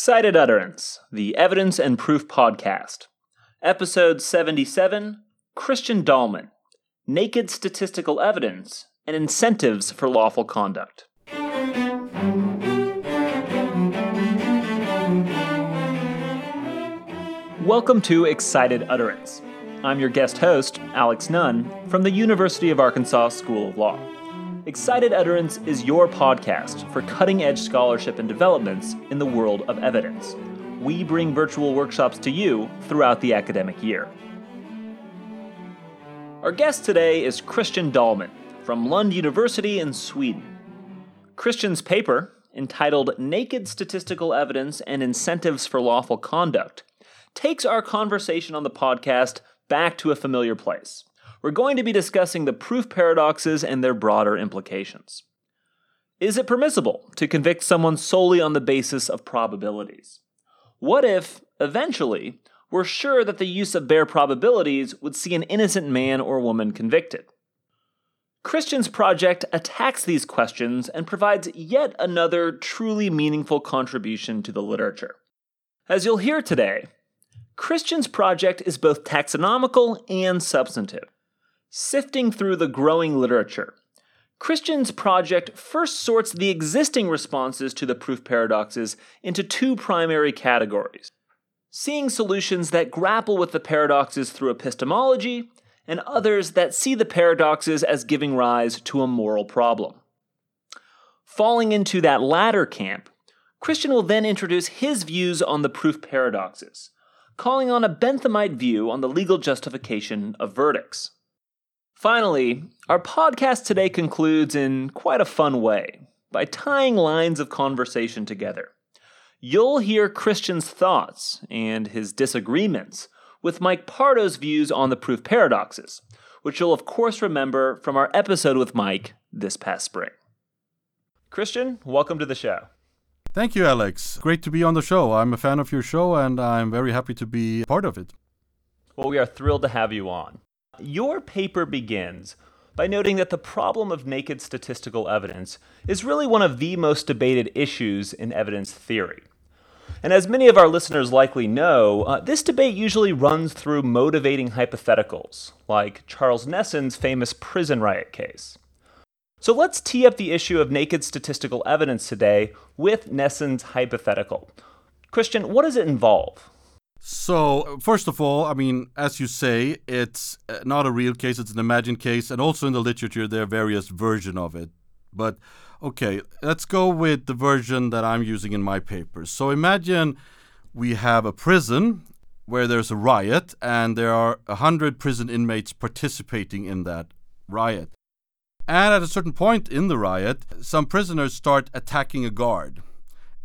Excited Utterance, the Evidence and Proof Podcast. Episode 77 Christian Dahlman Naked Statistical Evidence and Incentives for Lawful Conduct. Welcome to Excited Utterance. I'm your guest host, Alex Nunn, from the University of Arkansas School of Law. Excited Utterance is your podcast for cutting edge scholarship and developments in the world of evidence. We bring virtual workshops to you throughout the academic year. Our guest today is Christian Dahlman from Lund University in Sweden. Christian's paper, entitled Naked Statistical Evidence and Incentives for Lawful Conduct, takes our conversation on the podcast back to a familiar place. We're going to be discussing the proof paradoxes and their broader implications. Is it permissible to convict someone solely on the basis of probabilities? What if, eventually, we're sure that the use of bare probabilities would see an innocent man or woman convicted? Christian's project attacks these questions and provides yet another truly meaningful contribution to the literature. As you'll hear today, Christian's project is both taxonomical and substantive. Sifting through the growing literature, Christian's project first sorts the existing responses to the proof paradoxes into two primary categories seeing solutions that grapple with the paradoxes through epistemology, and others that see the paradoxes as giving rise to a moral problem. Falling into that latter camp, Christian will then introduce his views on the proof paradoxes, calling on a Benthamite view on the legal justification of verdicts. Finally, our podcast today concludes in quite a fun way by tying lines of conversation together. You'll hear Christian's thoughts and his disagreements with Mike Pardo's views on the proof paradoxes, which you'll of course remember from our episode with Mike this past spring. Christian, welcome to the show. Thank you, Alex. Great to be on the show. I'm a fan of your show and I'm very happy to be part of it. Well, we are thrilled to have you on. Your paper begins by noting that the problem of naked statistical evidence is really one of the most debated issues in evidence theory. And as many of our listeners likely know, uh, this debate usually runs through motivating hypotheticals, like Charles Nesson's famous prison riot case. So let's tee up the issue of naked statistical evidence today with Nesson's hypothetical. Christian, what does it involve? So, first of all, I mean, as you say, it's uh, not a real case, it's an imagined case, and also in the literature there are various versions of it. But okay, let's go with the version that I'm using in my paper. So, imagine we have a prison where there's a riot and there are 100 prison inmates participating in that riot. And at a certain point in the riot, some prisoners start attacking a guard,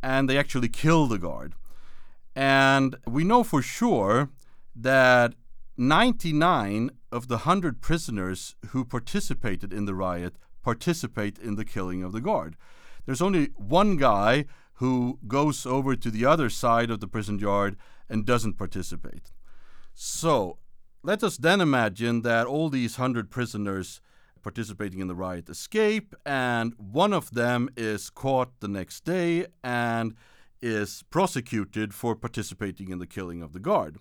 and they actually kill the guard. And we know for sure that 99 of the 100 prisoners who participated in the riot participate in the killing of the guard. There's only one guy who goes over to the other side of the prison yard and doesn't participate. So, let us then imagine that all these 100 prisoners participating in the riot escape, and one of them is caught the next day and is prosecuted for participating in the killing of the guard.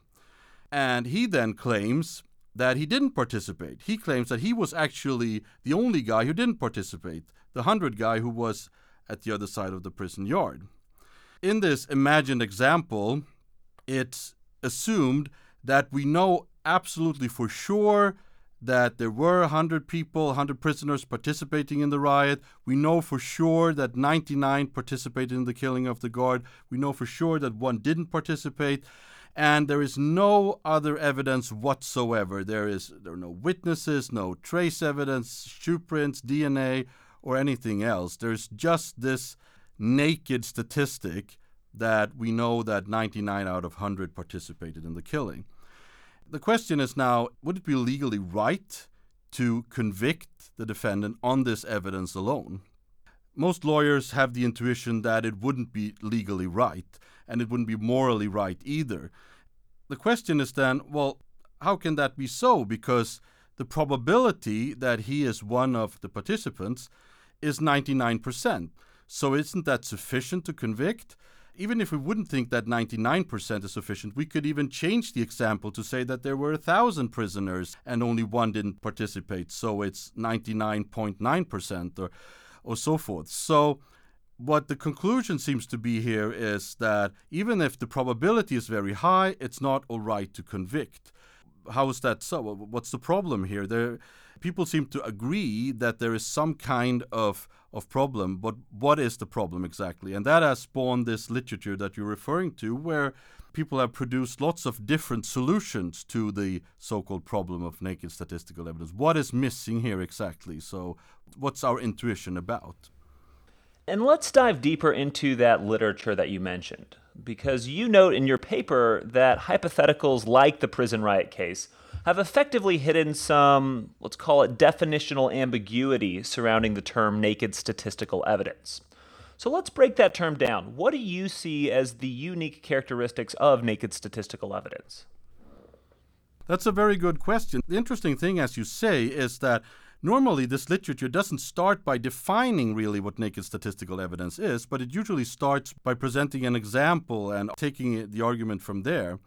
And he then claims that he didn't participate. He claims that he was actually the only guy who didn't participate, the 100 guy who was at the other side of the prison yard. In this imagined example, it's assumed that we know absolutely for sure that there were 100 people, 100 prisoners participating in the riot. We know for sure that 99 participated in the killing of the guard. We know for sure that one didn't participate. And there is no other evidence whatsoever. There is there are no witnesses, no trace evidence, shoe prints, DNA, or anything else. There's just this naked statistic that we know that 99 out of 100 participated in the killing. The question is now would it be legally right to convict the defendant on this evidence alone? Most lawyers have the intuition that it wouldn't be legally right, and it wouldn't be morally right either. The question is then well, how can that be so? Because the probability that he is one of the participants is 99%. So isn't that sufficient to convict? Even if we wouldn't think that 99% is sufficient, we could even change the example to say that there were a thousand prisoners and only one didn't participate, so it's 99.9% or, or so forth. So, what the conclusion seems to be here is that even if the probability is very high, it's not all right to convict. How is that so? What's the problem here? There, people seem to agree that there is some kind of of problem, but what is the problem exactly? And that has spawned this literature that you're referring to, where people have produced lots of different solutions to the so-called problem of naked statistical evidence. What is missing here exactly? So, what's our intuition about? And let's dive deeper into that literature that you mentioned, because you note in your paper that hypotheticals like the prison riot case have effectively hidden some, let's call it definitional ambiguity surrounding the term naked statistical evidence. So let's break that term down. What do you see as the unique characteristics of naked statistical evidence? That's a very good question. The interesting thing, as you say, is that Normally, this literature doesn't start by defining really what naked statistical evidence is, but it usually starts by presenting an example and taking the argument from there.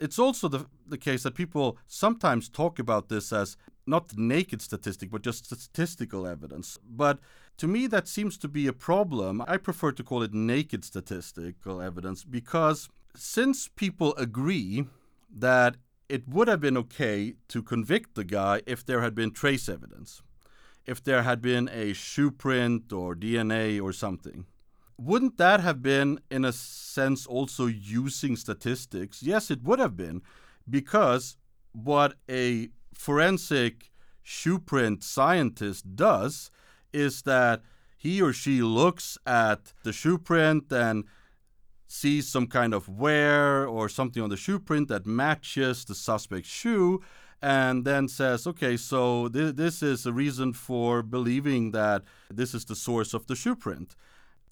It's also the, the case that people sometimes talk about this as not naked statistic, but just statistical evidence. But to me, that seems to be a problem. I prefer to call it naked statistical evidence because since people agree that it would have been okay to convict the guy if there had been trace evidence, if there had been a shoe print or DNA or something. Wouldn't that have been, in a sense, also using statistics? Yes, it would have been, because what a forensic shoe print scientist does is that he or she looks at the shoe print and sees some kind of wear or something on the shoe print that matches the suspect's shoe and then says, okay, so th- this is a reason for believing that this is the source of the shoe print.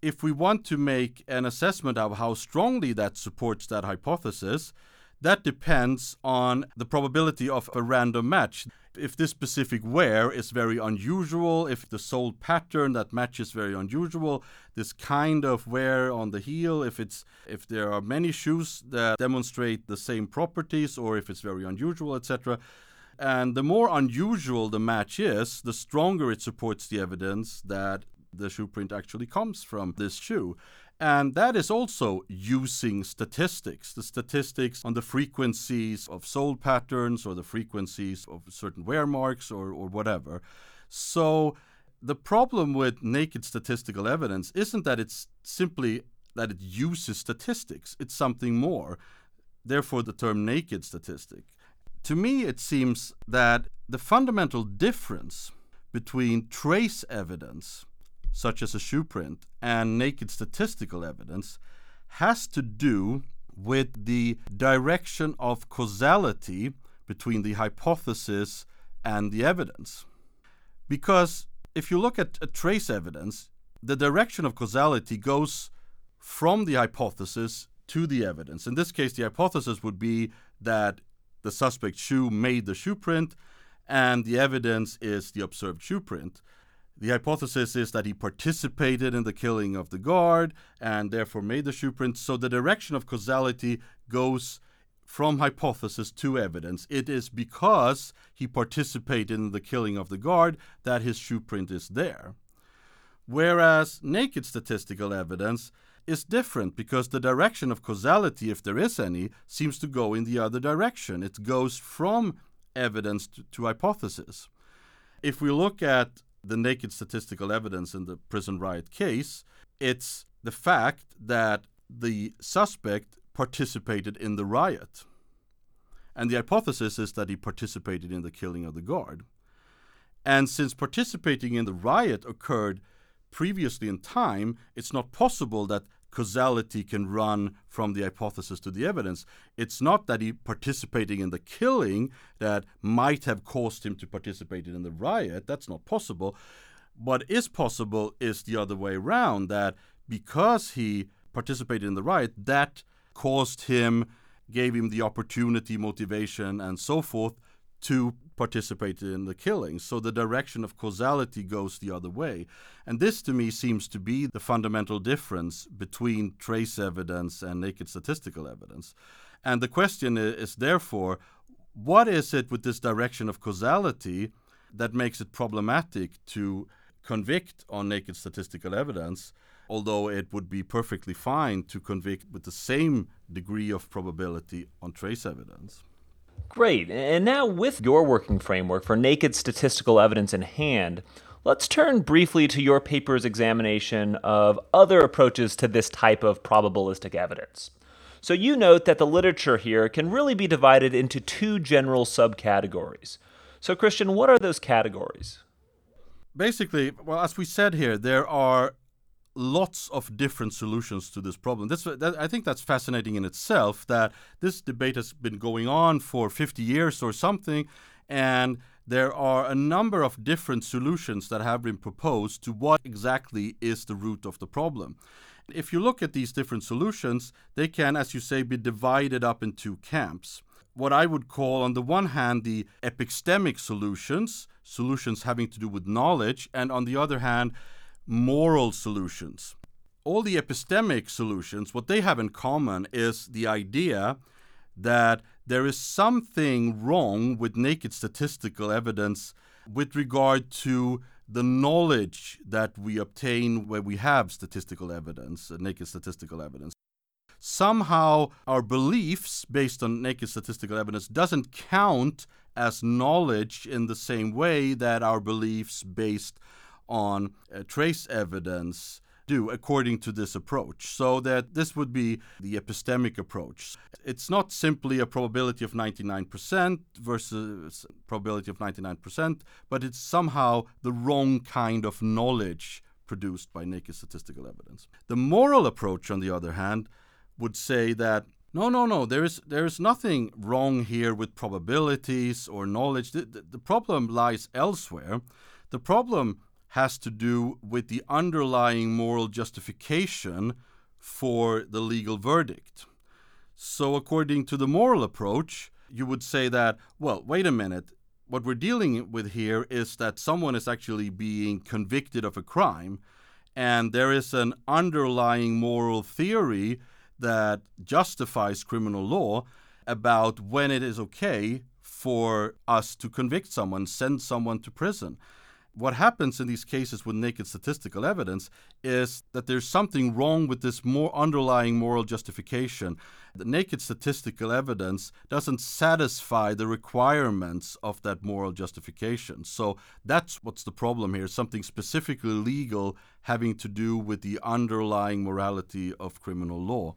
If we want to make an assessment of how strongly that supports that hypothesis, that depends on the probability of a random match. If this specific wear is very unusual, if the sole pattern that matches very unusual, this kind of wear on the heel, if it's if there are many shoes that demonstrate the same properties or if it's very unusual, etc. And the more unusual the match is, the stronger it supports the evidence that the shoe print actually comes from this shoe. And that is also using statistics, the statistics on the frequencies of sole patterns or the frequencies of certain wear marks or, or whatever. So the problem with naked statistical evidence isn't that it's simply that it uses statistics, it's something more. Therefore, the term naked statistic. To me, it seems that the fundamental difference between trace evidence such as a shoe print, and naked statistical evidence, has to do with the direction of causality between the hypothesis and the evidence. Because if you look at a trace evidence, the direction of causality goes from the hypothesis to the evidence. In this case, the hypothesis would be that the suspect shoe made the shoe print, and the evidence is the observed shoe print. The hypothesis is that he participated in the killing of the guard and therefore made the shoe print. So the direction of causality goes from hypothesis to evidence. It is because he participated in the killing of the guard that his shoe print is there. Whereas naked statistical evidence is different because the direction of causality, if there is any, seems to go in the other direction. It goes from evidence to, to hypothesis. If we look at the naked statistical evidence in the prison riot case, it's the fact that the suspect participated in the riot. And the hypothesis is that he participated in the killing of the guard. And since participating in the riot occurred previously in time, it's not possible that causality can run from the hypothesis to the evidence. It's not that he participating in the killing that might have caused him to participate in the riot. That's not possible. What is possible is the other way around that because he participated in the riot, that caused him, gave him the opportunity, motivation, and so forth to participate in the killing. So the direction of causality goes the other way. And this to me seems to be the fundamental difference between trace evidence and naked statistical evidence. And the question is, therefore, what is it with this direction of causality that makes it problematic to convict on naked statistical evidence, although it would be perfectly fine to convict with the same degree of probability on trace evidence? Great. And now, with your working framework for naked statistical evidence in hand, let's turn briefly to your paper's examination of other approaches to this type of probabilistic evidence. So, you note that the literature here can really be divided into two general subcategories. So, Christian, what are those categories? Basically, well, as we said here, there are lots of different solutions to this problem. This, that, I think that's fascinating in itself that this debate has been going on for 50 years or something, and there are a number of different solutions that have been proposed to what exactly is the root of the problem. If you look at these different solutions, they can, as you say, be divided up into camps. What I would call, on the one hand, the epistemic solutions, solutions having to do with knowledge, and on the other hand, moral solutions. All the epistemic solutions, what they have in common is the idea that there is something wrong with naked statistical evidence with regard to the knowledge that we obtain where we have statistical evidence, uh, naked statistical evidence. Somehow, our beliefs based on naked statistical evidence doesn't count as knowledge in the same way that our beliefs based on uh, trace evidence do according to this approach. So that this would be the epistemic approach. It's not simply a probability of 99% versus probability of 99%, but it's somehow the wrong kind of knowledge produced by naked statistical evidence. The moral approach, on the other hand, would say that no, no, no. There is there is nothing wrong here with probabilities or knowledge. The, the, the problem lies elsewhere. The problem has to do with the underlying moral justification for the legal verdict. So, according to the moral approach, you would say that, well, wait a minute, what we're dealing with here is that someone is actually being convicted of a crime, and there is an underlying moral theory that justifies criminal law about when it is okay for us to convict someone, send someone to prison what happens in these cases with naked statistical evidence is that there's something wrong with this more underlying moral justification. The naked statistical evidence doesn't satisfy the requirements of that moral justification. So that's what's the problem here something specifically legal having to do with the underlying morality of criminal law.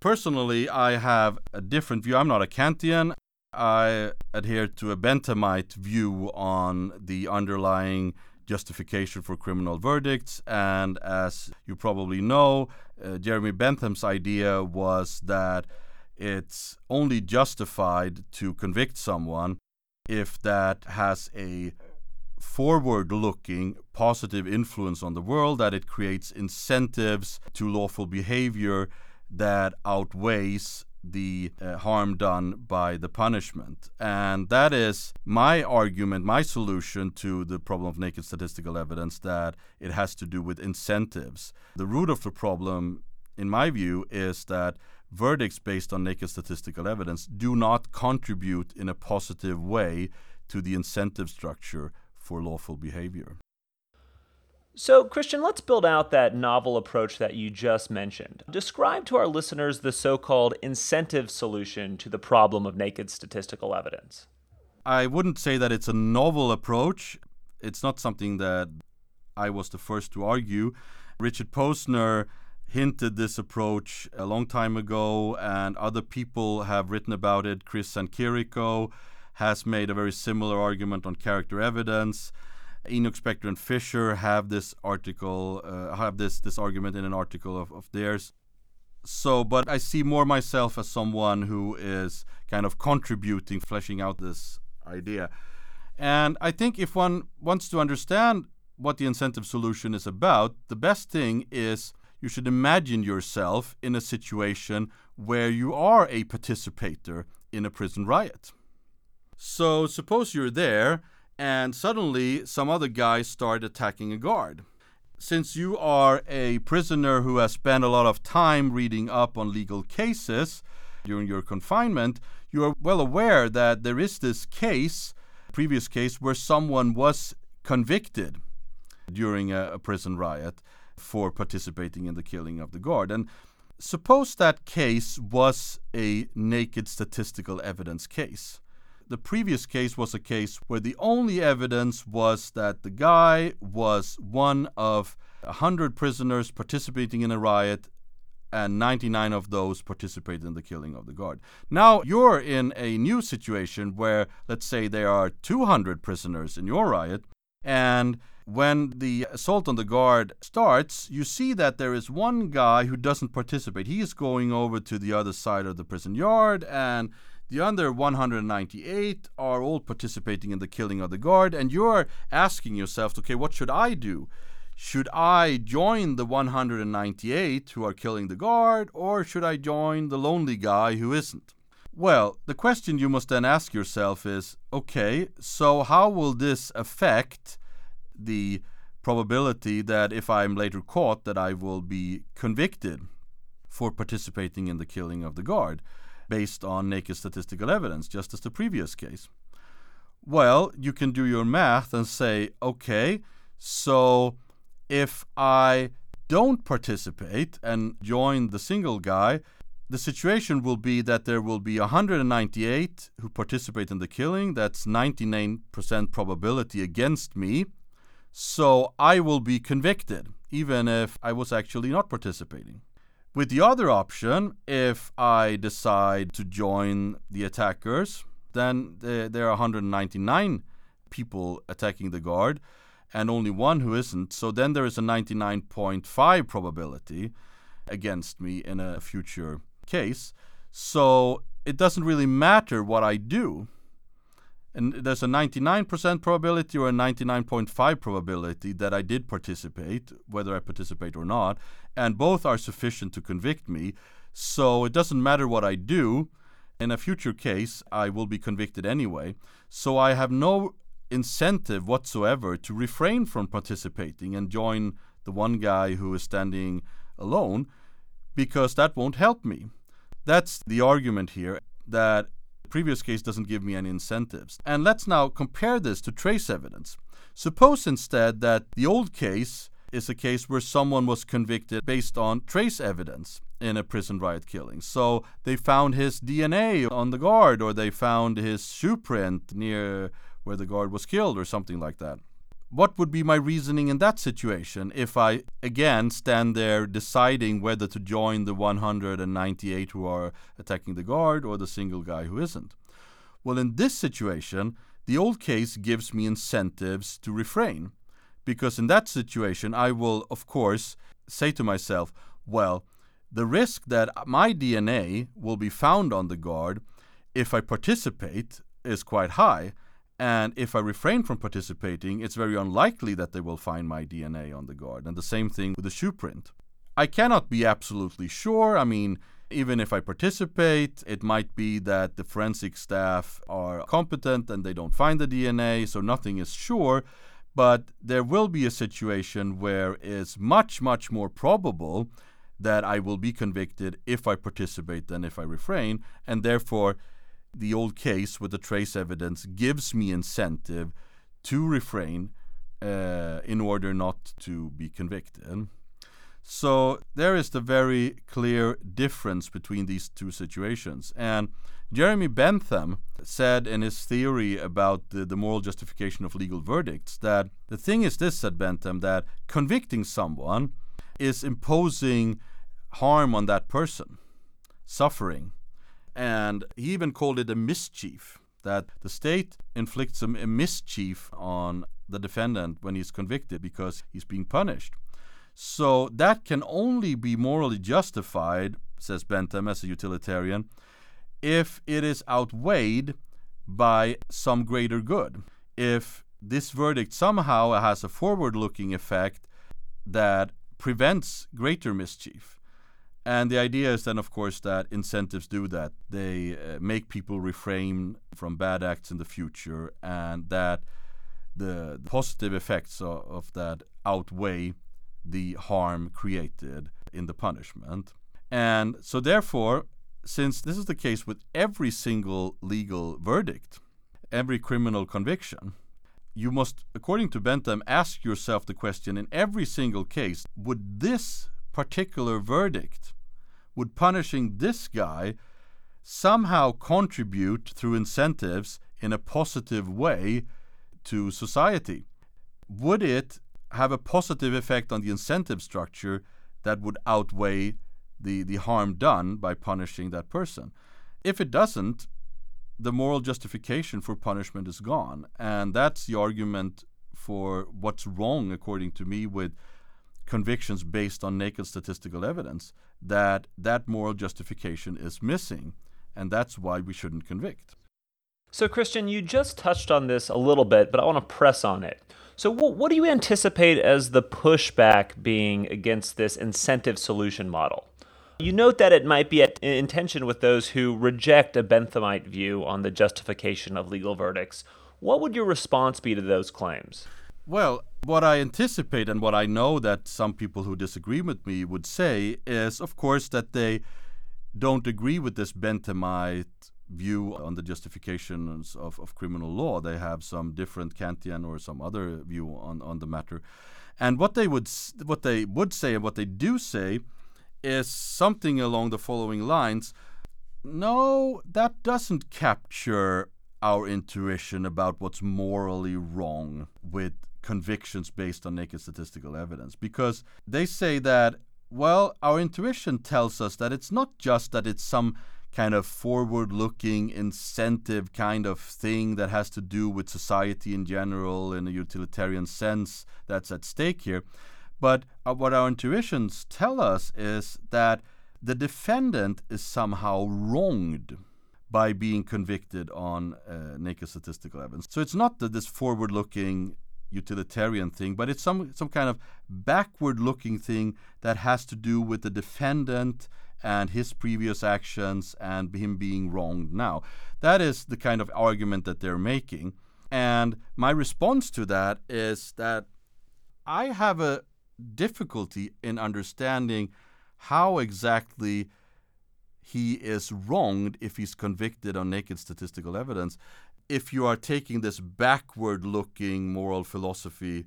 Personally, I have a different view. I'm not a Kantian. I adhere to a Benthamite view on the underlying justification for criminal verdicts. And as you probably know, uh, Jeremy Bentham's idea was that it's only justified to convict someone if that has a forward looking positive influence on the world, that it creates incentives to lawful behavior that outweighs the uh, harm done by the punishment. And that is my argument, my solution to the problem of naked statistical evidence that it has to do with incentives. The root of the problem, in my view, is that verdicts based on naked statistical evidence do not contribute in a positive way to the incentive structure for lawful behavior. So, Christian, let's build out that novel approach that you just mentioned. Describe to our listeners the so called incentive solution to the problem of naked statistical evidence. I wouldn't say that it's a novel approach. It's not something that I was the first to argue. Richard Posner hinted this approach a long time ago, and other people have written about it. Chris Sanchirico has made a very similar argument on character evidence. Enoch Spectre and Fisher have this article, uh, have this this argument in an article of, of theirs. So, but I see more myself as someone who is kind of contributing, fleshing out this idea. And I think if one wants to understand what the incentive solution is about, the best thing is you should imagine yourself in a situation where you are a participator in a prison riot. So suppose you're there and suddenly some other guys start attacking a guard. Since you are a prisoner who has spent a lot of time reading up on legal cases during your confinement, you are well aware that there is this case, previous case, where someone was convicted during a, a prison riot for participating in the killing of the guard. And suppose that case was a naked statistical evidence case. The previous case was a case where the only evidence was that the guy was one of 100 prisoners participating in a riot and 99 of those participated in the killing of the guard. Now you're in a new situation where, let's say, there are 200 prisoners in your riot, and when the assault on the guard starts, you see that there is one guy who doesn't participate. He is going over to the other side of the prison yard, and the other 198 are all participating in the killing of the guard, and you're asking yourself, okay, what should I do? Should I join the 198 who are killing the guard, or should I join the lonely guy who isn't? Well, the question you must then ask yourself is okay, so how will this affect the probability that if I'm later caught that I will be convicted for participating in the killing of the guard based on naked statistical evidence just as the previous case. Well, you can do your math and say, okay, so if I don't participate and join the single guy, the situation will be that there will be 198 who participate in the killing. That's 99% probability against me. So I will be convicted, even if I was actually not participating. With the other option, if I decide to join the attackers, then there are 199 people attacking the guard and only one who isn't. So then there is a 99.5 probability against me in a future case. So it doesn't really matter what I do and there's a 99% probability or a 99.5 probability that I did participate, whether I participate or not, and both are sufficient to convict me. So it doesn't matter what I do. In a future case, I will be convicted anyway. So I have no incentive whatsoever to refrain from participating and join the one guy who is standing alone because that won't help me. That's the argument here that previous case doesn't give me any incentives. And let's now compare this to trace evidence. Suppose instead that the old case is a case where someone was convicted based on trace evidence in a prison riot killing. So they found his DNA on the guard, or they found his shoe print near where the guard was killed, or something like that what would be my reasoning in that situation if I again stand there deciding whether to join the 198 who are attacking the guard or the single guy who isn't? Well, in this situation, the old case gives me incentives to refrain. Because in that situation, I will, of course, say to myself, well, the risk that my DNA will be found on the guard if I participate is quite high and if I refrain from participating, it's very unlikely that they will find my DNA on the guard. And the same thing with the shoe print. I cannot be absolutely sure. I mean, even if I participate, it might be that the forensic staff are competent and they don't find the DNA, so nothing is sure. But there will be a situation where it's much, much more probable that I will be convicted if I participate than if I refrain, and therefore the old case with the trace evidence gives me incentive to refrain uh, in order not to be convicted. So there is the very clear difference between these two situations. And Jeremy Bentham said in his theory about the, the moral justification of legal verdicts that the thing is this, said Bentham, that convicting someone is imposing harm on that person, suffering. And he even called it a mischief, that the state inflicts a, mischief on the defendant when he's convicted because he's being punished. So that can only be morally justified, says Bentham as a utilitarian, if it is outweighed by some greater good. If this verdict somehow has a forward looking effect that prevents greater mischief. And the idea is then, of course, that incentives do that. They uh, make people refrain from bad acts in the future, and that the, positive effects of, of that outweigh the harm created in the punishment. And so, therefore, since this is the case with every single legal verdict, every criminal conviction, you must, according to Bentham, ask yourself the question in every single case would this particular verdict, would punishing this guy somehow contribute through incentives in a positive way to society? Would it have a positive effect on the incentive structure that would outweigh the, the harm done by punishing that person? If it doesn't, the moral justification for punishment is gone. And that's the argument for what's wrong, according to me, with convictions based on naked statistical evidence, that that moral justification is missing. And that's why we shouldn't convict. So, Christian, you just touched on this a little bit, but I want to press on it. So, what, what do you anticipate as the pushback being against this incentive solution model? You note that it might be in tension with those who reject a Benthamite view on the justification of legal verdicts. What would your response be to those claims? Well, what I anticipate and what I know that some people who disagree with me would say is, of course, that they don't agree with this Benthamite view on the justifications of, of criminal law. They have some different Kantian or some other view on, on the matter. And what they would what they would say and what they do say is something along the following lines No, that doesn't capture our intuition about what's morally wrong with convictions based on naked statistical evidence. Because they say that, well, our intuition tells us that it's not just that it's some kind of forward looking incentive kind of thing that has to do with society in general in a utilitarian sense that's at stake here but uh, what our intuitions tell us is that the defendant is somehow wronged by being convicted on uh, naked statistical evidence. So it's not that this forward-looking utilitarian thing, but it's some some kind of backward-looking thing that has to do with the defendant and his previous actions and him being wronged now. That is the kind of argument that they're making. And my response to that is that I have a difficulty in understanding how exactly he is wronged if he's convicted on naked statistical evidence if you are taking this backward looking moral philosophy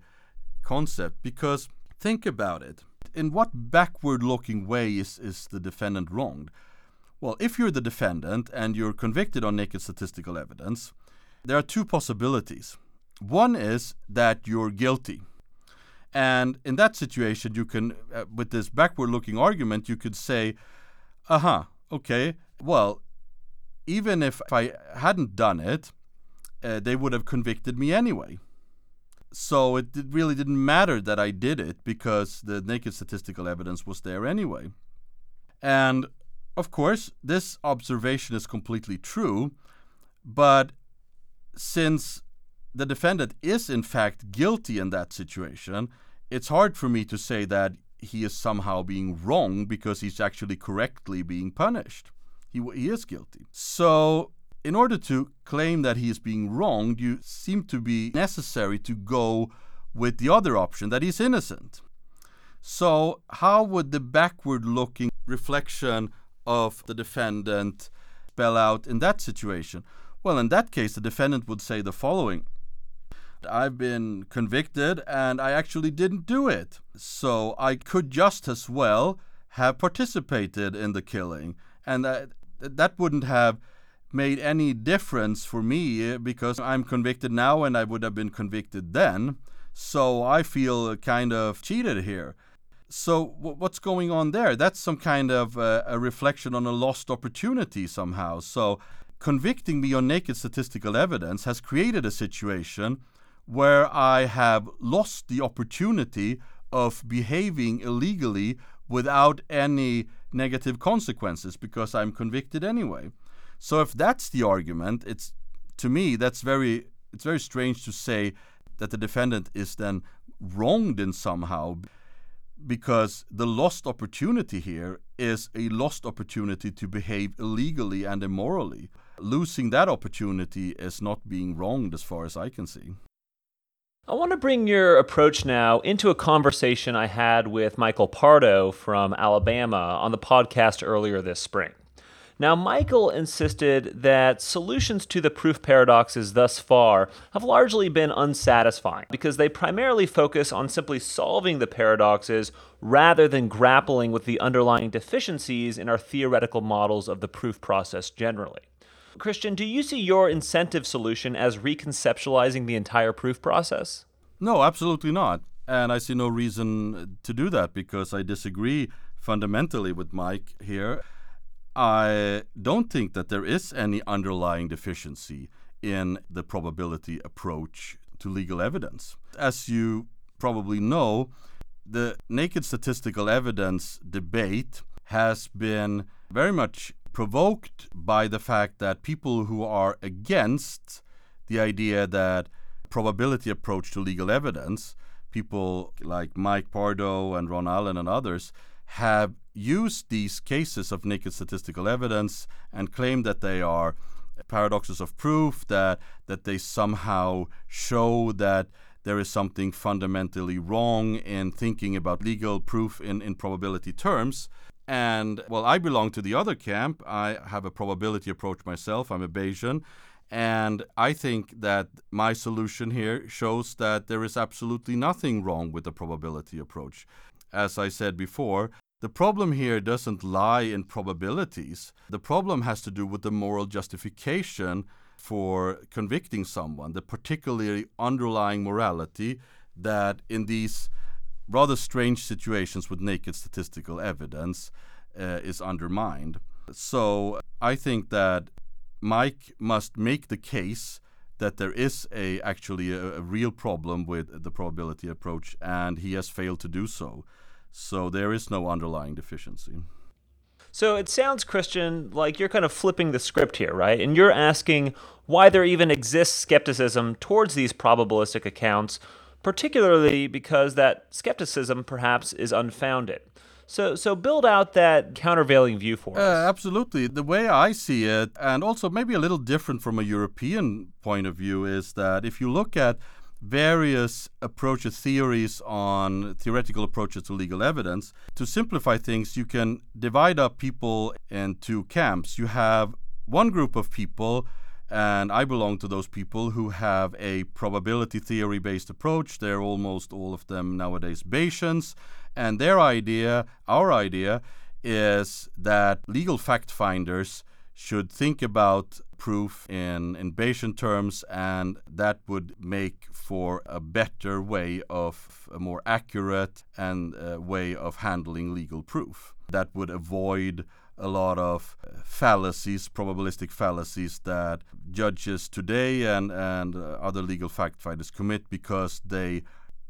concept because think about it. In what backward looking way is, is the defendant wronged? Well if you're the defendant and you're convicted on naked statistical evidence there are two possibilities. One is that you're guilty. And in that situation, you can, uh, with this backward looking argument, you could say, uh huh, okay, well, even if I hadn't done it, uh, they would have convicted me anyway. So it really didn't matter that I did it because the naked statistical evidence was there anyway. And of course, this observation is completely true, but since the defendant is in fact guilty in that situation, it's hard for me to say that he is somehow being wrong because he's actually correctly being punished. He, he is guilty. So, in order to claim that he is being wronged, you seem to be necessary to go with the other option that he's innocent. So, how would the backward looking reflection of the defendant spell out in that situation? Well, in that case, the defendant would say the following I've been convicted and I actually didn't do it. So I could just as well have participated in the killing. And that, that wouldn't have made any difference for me because I'm convicted now and I would have been convicted then. So I feel kind of cheated here. So what's going on there? That's some kind of uh, a reflection on a lost opportunity somehow. So convicting me on naked statistical evidence has created a situation where I have lost the opportunity of behaving illegally without any negative consequences because I'm convicted anyway. So if that's the argument, it's to me that's very it's very strange to say that the defendant is then wronged in somehow because the lost opportunity here is a lost opportunity to behave illegally and immorally. Losing that opportunity is not being wronged as far as I can see. I want to bring your approach now into a conversation I had with Michael Pardo from Alabama on the podcast earlier this spring. Now, Michael insisted that solutions to the proof paradoxes thus far have largely been unsatisfying because they primarily focus on simply solving the paradoxes rather than grappling with the underlying deficiencies in our theoretical models of the proof process generally. Christian, do you see your incentive solution as reconceptualizing the entire proof process? No, absolutely not. And I see no reason to do that because I disagree fundamentally with Mike here. I don't think that there is any underlying deficiency in the probability approach to legal evidence. As you probably know, the naked statistical evidence debate has been very much provoked by the fact that people who are against the idea that probability approach to legal evidence, people like Mike Pardo and Ron Allen and others, have used these cases of naked statistical evidence and claim that they are paradoxes of proof, that that they somehow show that there is something fundamentally wrong in thinking about legal proof in, in probability terms. And well, I belong to the other camp. I have a probability approach myself. I'm a Bayesian. And I think that my solution here shows that there is absolutely nothing wrong with the probability approach. As I said before, the problem here doesn't lie in probabilities. The problem has to do with the moral justification for convicting someone, the particularly underlying morality that in these rather strange situations with naked statistical evidence uh, is undermined. So I think that Mike must make the case that there is a actually a, a, real problem with the probability approach, and he has failed to do so. So there is no underlying deficiency. So it sounds, Christian, like you're kind of flipping the script here, right? And you're asking why there even exists skepticism towards these probabilistic accounts particularly because that skepticism perhaps is unfounded. So, so build out that countervailing view for uh, us. Absolutely. The way I see it, and also maybe a little different from a European point of view, is that if you look at various approaches, theories on theoretical approaches to legal evidence, to simplify things, you can divide up people into camps. You have one group of people and I belong to those people who have a probability theory based approach. They're almost all of them nowadays Bayesians. And their idea, our idea, is that legal fact finders should think about proof in, in Bayesian terms, and that would make for a better way of a more accurate and uh, way of handling legal proof. That would avoid a lot of uh, fallacies, probabilistic fallacies that judges today and, and uh, other legal fact finders commit because they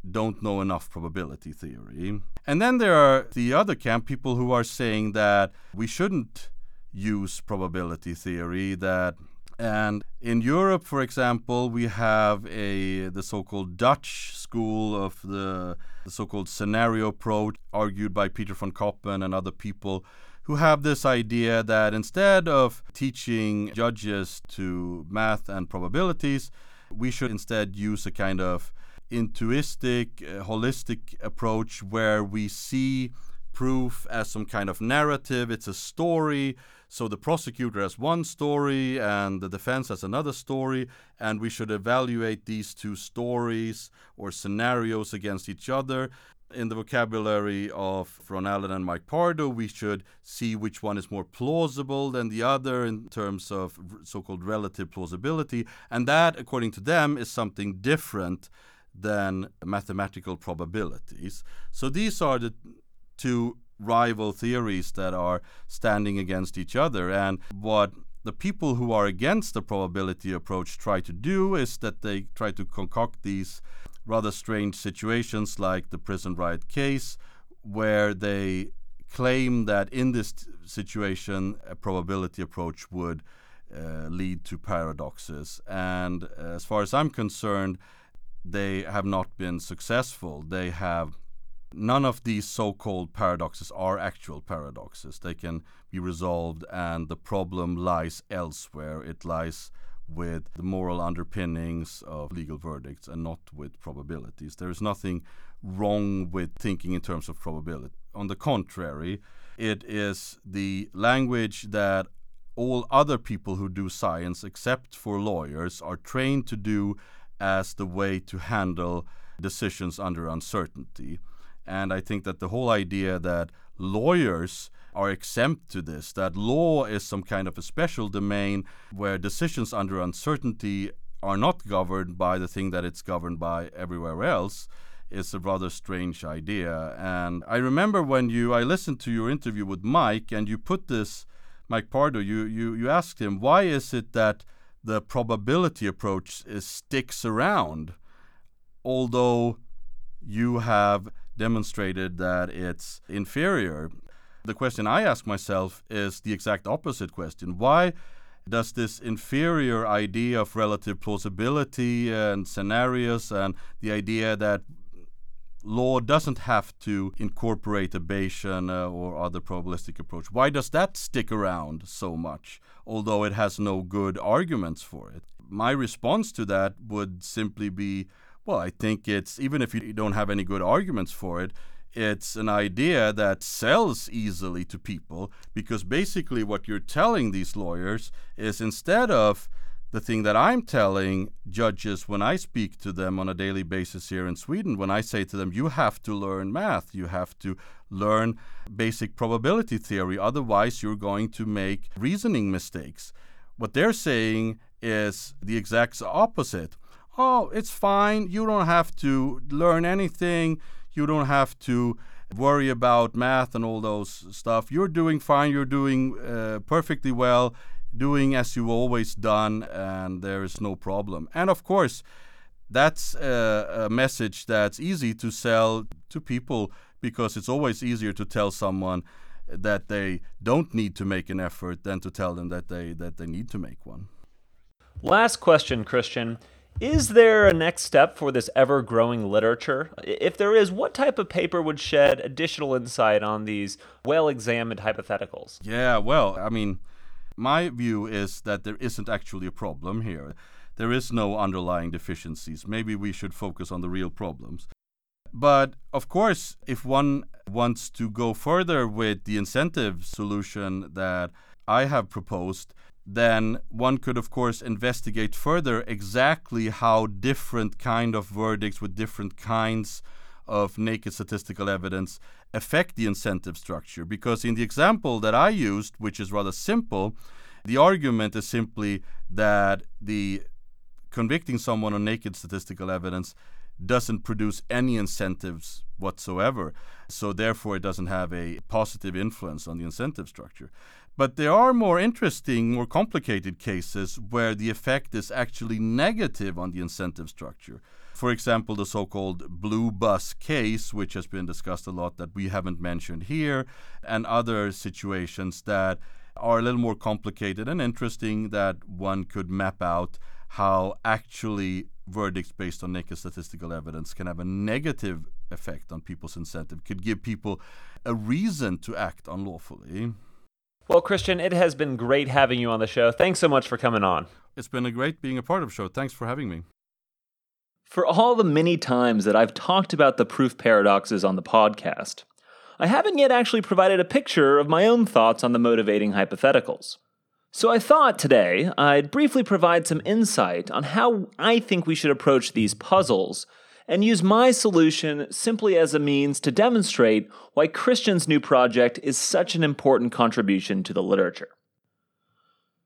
don't know enough probability theory. And then there are the other camp, people who are saying that we shouldn't use probability theory, that and in Europe, for example, we have a the so-called Dutch school of the, the so-called scenario approach, argued by Peter van Koppen and other people, who have this idea that instead of teaching judges to math and probabilities, we should instead use a kind of intuistic, uh, holistic approach where we see proof as some kind of narrative. It's a story. So the prosecutor has one story and the defense has another story, and we should evaluate these two stories or scenarios against each other in the vocabulary of Ron Allen and Mike Pardo, we should see which one is more plausible than the other in terms of so called relative plausibility. And that, according to them, is something different than mathematical probabilities. So these are the two rival theories that are standing against each other. And what the people who are against the probability approach try to do is that they try to concoct these rather strange situations like the prison riot case, where they claim that in this situation a probability approach would uh, lead to paradoxes. And as far as I'm concerned, they have not been successful. They have none of these so called paradoxes are actual paradoxes. They can be resolved, and the problem lies elsewhere. It lies with the moral underpinnings of legal verdicts and not with probabilities. There is nothing wrong with thinking in terms of probability. On the contrary, it is the language that all other people who do science, except for lawyers, are trained to do as the way to handle decisions under uncertainty. And I think that the whole idea that lawyers are exempt to this, that law is some kind of a special domain where decisions under uncertainty are not governed by the thing that it's governed by everywhere else, is a rather strange idea. And I remember when you, I listened to your interview with Mike, and you put this, Mike Pardo, you, you, you asked him, why is it that the probability approach is, sticks around, although you have demonstrated that it's inferior. The question I ask myself is the exact opposite question. Why does this inferior idea of relative plausibility and scenarios and the idea that law doesn't have to incorporate a Bayesian uh, or other probabilistic approach. Why does that stick around so much, although it has no good arguments for it? My response to that would simply be well, I think it's, even if you don't have any good arguments for it, it's an idea that sells easily to people because basically what you're telling these lawyers is instead of the thing that I'm telling judges when I speak to them on a daily basis here in Sweden, when I say to them, you have to learn math, you have to learn basic probability theory, otherwise, you're going to make reasoning mistakes. What they're saying is the exact opposite oh, it's fine. You don't have to learn anything. You don't have to worry about math and all those stuff. You're doing fine. You're doing uh, perfectly well, doing as you've always done, and there is no problem. And of course, that's a, a message that's easy to sell to people because it's always easier to tell someone that they don't need to make an effort than to tell them that they that they need to make one. Last question, Christian. Is there a next step for this ever growing literature? If there is, what type of paper would shed additional insight on these well examined hypotheticals? Yeah, well, I mean, my view is that there isn't actually a problem here. There is no underlying deficiencies. Maybe we should focus on the real problems. But of course, if one wants to go further with the incentive solution that I have proposed, then one could of course investigate further exactly how different kind of verdicts with different kinds of naked statistical evidence affect the incentive structure. Because in the example that I used which is rather simple the argument is simply that the convicting someone on naked statistical evidence doesn't produce any incentives whatsoever. So therefore it doesn't have a positive influence on the incentive structure but there are more interesting, more complicated cases where the effect is actually negative on the incentive structure. For example, the so called blue bus case, which has been discussed a lot that we haven't mentioned here, and other situations that are a little more complicated and interesting that one could map out how actually verdicts based on naked statistical evidence can have a negative effect on people's incentive, could give people a reason to act unlawfully. Well, Christian, it has been great having you on the show. Thanks so much for coming on. It's been a great being a part of the show. Thanks for having me. For all the many times that I've talked about the proof paradoxes on the podcast, I haven't yet actually provided a picture of my own thoughts on the motivating hypotheticals. So I thought today I'd briefly provide some insight on how I think we should approach these puzzles and use my solution simply as a means to demonstrate why Christian's new project is such an important contribution to the literature.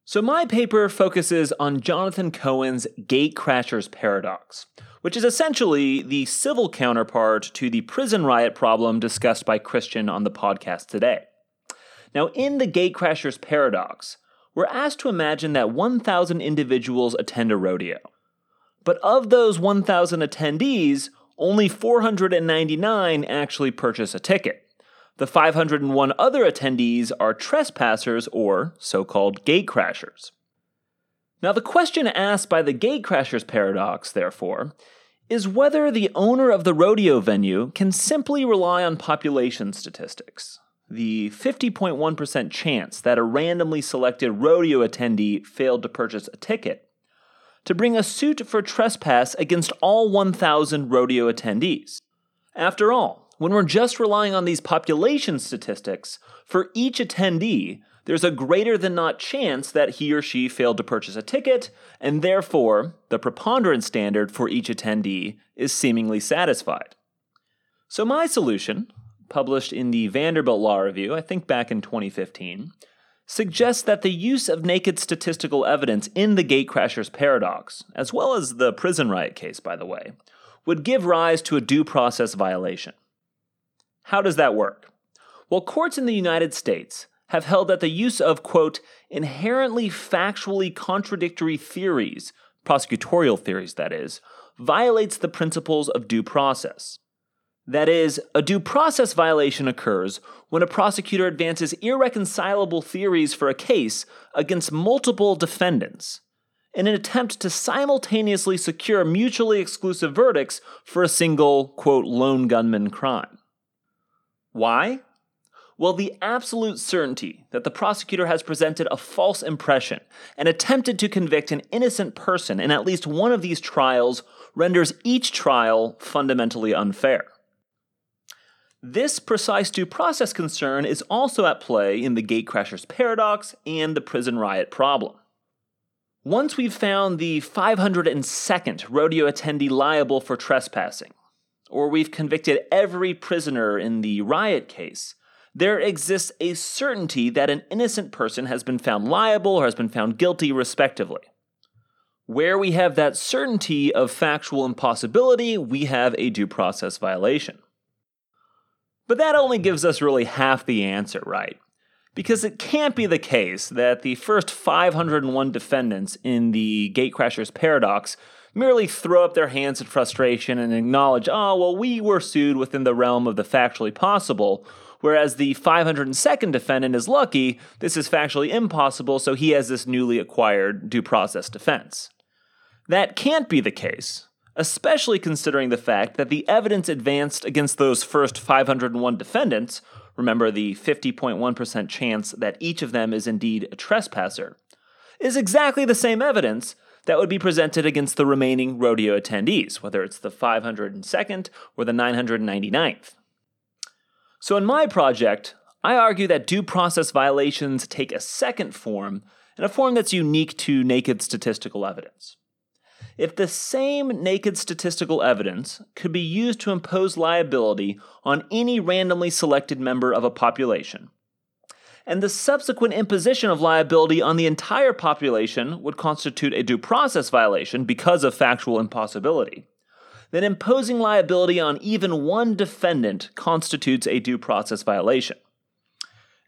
So, my paper focuses on Jonathan Cohen's Gatecrashers paradox, which is essentially the civil counterpart to the prison riot problem discussed by Christian on the podcast today. Now, in the Gatecrashers paradox, we're asked to imagine that 1,000 individuals attend a rodeo. But of those 1,000 attendees, only 499 actually purchase a ticket. The 501 other attendees are trespassers or so called gatecrashers. Now, the question asked by the gatecrashers paradox, therefore, is whether the owner of the rodeo venue can simply rely on population statistics. The 50.1% chance that a randomly selected rodeo attendee failed to purchase a ticket to bring a suit for trespass against all 1,000 rodeo attendees. After all, when we're just relying on these population statistics, for each attendee, there's a greater than not chance that he or she failed to purchase a ticket, and therefore, the preponderance standard for each attendee is seemingly satisfied. So, my solution, published in the Vanderbilt Law Review, I think back in 2015, suggests that the use of naked statistical evidence in the gatecrashers paradox, as well as the prison riot case, by the way, would give rise to a due process violation. How does that work? Well, courts in the United States have held that the use of, quote, inherently factually contradictory theories, prosecutorial theories that is, violates the principles of due process. That is, a due process violation occurs when a prosecutor advances irreconcilable theories for a case against multiple defendants in an attempt to simultaneously secure mutually exclusive verdicts for a single, quote, lone gunman crime. Why? Well, the absolute certainty that the prosecutor has presented a false impression and attempted to convict an innocent person in at least one of these trials renders each trial fundamentally unfair. This precise due process concern is also at play in the gatecrashers paradox and the prison riot problem. Once we've found the 502nd rodeo attendee liable for trespassing, or we've convicted every prisoner in the riot case, there exists a certainty that an innocent person has been found liable or has been found guilty, respectively. Where we have that certainty of factual impossibility, we have a due process violation. But that only gives us really half the answer, right? Because it can't be the case that the first 501 defendants in the Gatecrashers paradox merely throw up their hands in frustration and acknowledge, oh, well, we were sued within the realm of the factually possible, whereas the 502nd defendant is lucky, this is factually impossible, so he has this newly acquired due process defense. That can't be the case, especially considering the fact that the evidence advanced against those first 501 defendants, remember the 50.1% chance that each of them is indeed a trespasser, is exactly the same evidence that would be presented against the remaining rodeo attendees, whether it's the 502nd or the 999th. So, in my project, I argue that due process violations take a second form, and a form that's unique to naked statistical evidence. If the same naked statistical evidence could be used to impose liability on any randomly selected member of a population, and the subsequent imposition of liability on the entire population would constitute a due process violation because of factual impossibility, then imposing liability on even one defendant constitutes a due process violation.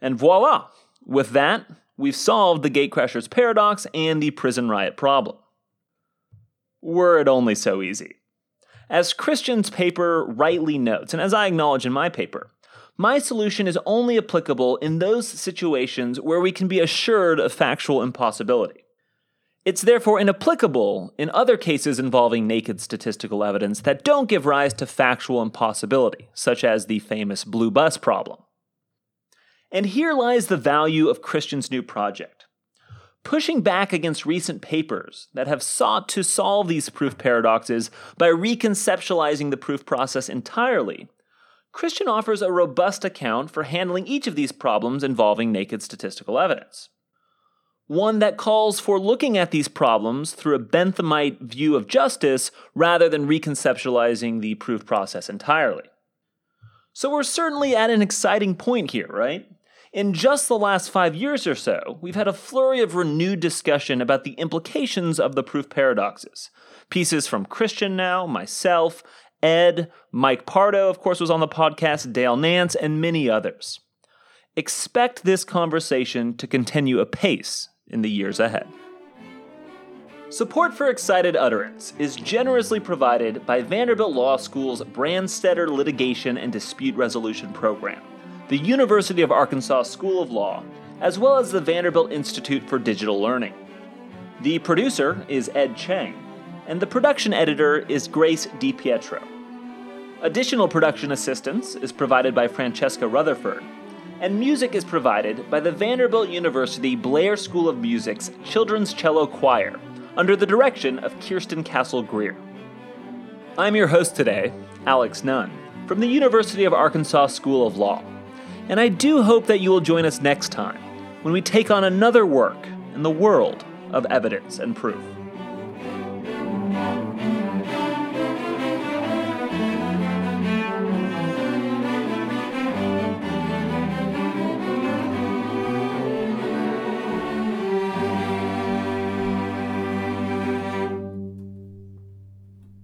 And voila! With that, we've solved the gatecrashers paradox and the prison riot problem. Were it only so easy. As Christian's paper rightly notes, and as I acknowledge in my paper, my solution is only applicable in those situations where we can be assured of factual impossibility. It's therefore inapplicable in other cases involving naked statistical evidence that don't give rise to factual impossibility, such as the famous blue bus problem. And here lies the value of Christian's new project. Pushing back against recent papers that have sought to solve these proof paradoxes by reconceptualizing the proof process entirely, Christian offers a robust account for handling each of these problems involving naked statistical evidence one that calls for looking at these problems through a Benthamite view of justice rather than reconceptualizing the proof process entirely. So we're certainly at an exciting point here, right? In just the last five years or so, we've had a flurry of renewed discussion about the implications of the proof paradoxes. Pieces from Christian now, myself, Ed, Mike Pardo, of course, was on the podcast, Dale Nance, and many others. Expect this conversation to continue apace in the years ahead. Support for Excited Utterance is generously provided by Vanderbilt Law School's Branstetter Litigation and Dispute Resolution Program, the University of Arkansas School of Law, as well as the Vanderbilt Institute for Digital Learning. The producer is Ed Cheng, and the production editor is Grace DiPietro. Additional production assistance is provided by Francesca Rutherford, and music is provided by the Vanderbilt University Blair School of Music's Children's Cello Choir under the direction of Kirsten Castle Greer. I'm your host today, Alex Nunn, from the University of Arkansas School of Law, and I do hope that you will join us next time when we take on another work in the world of evidence and proof.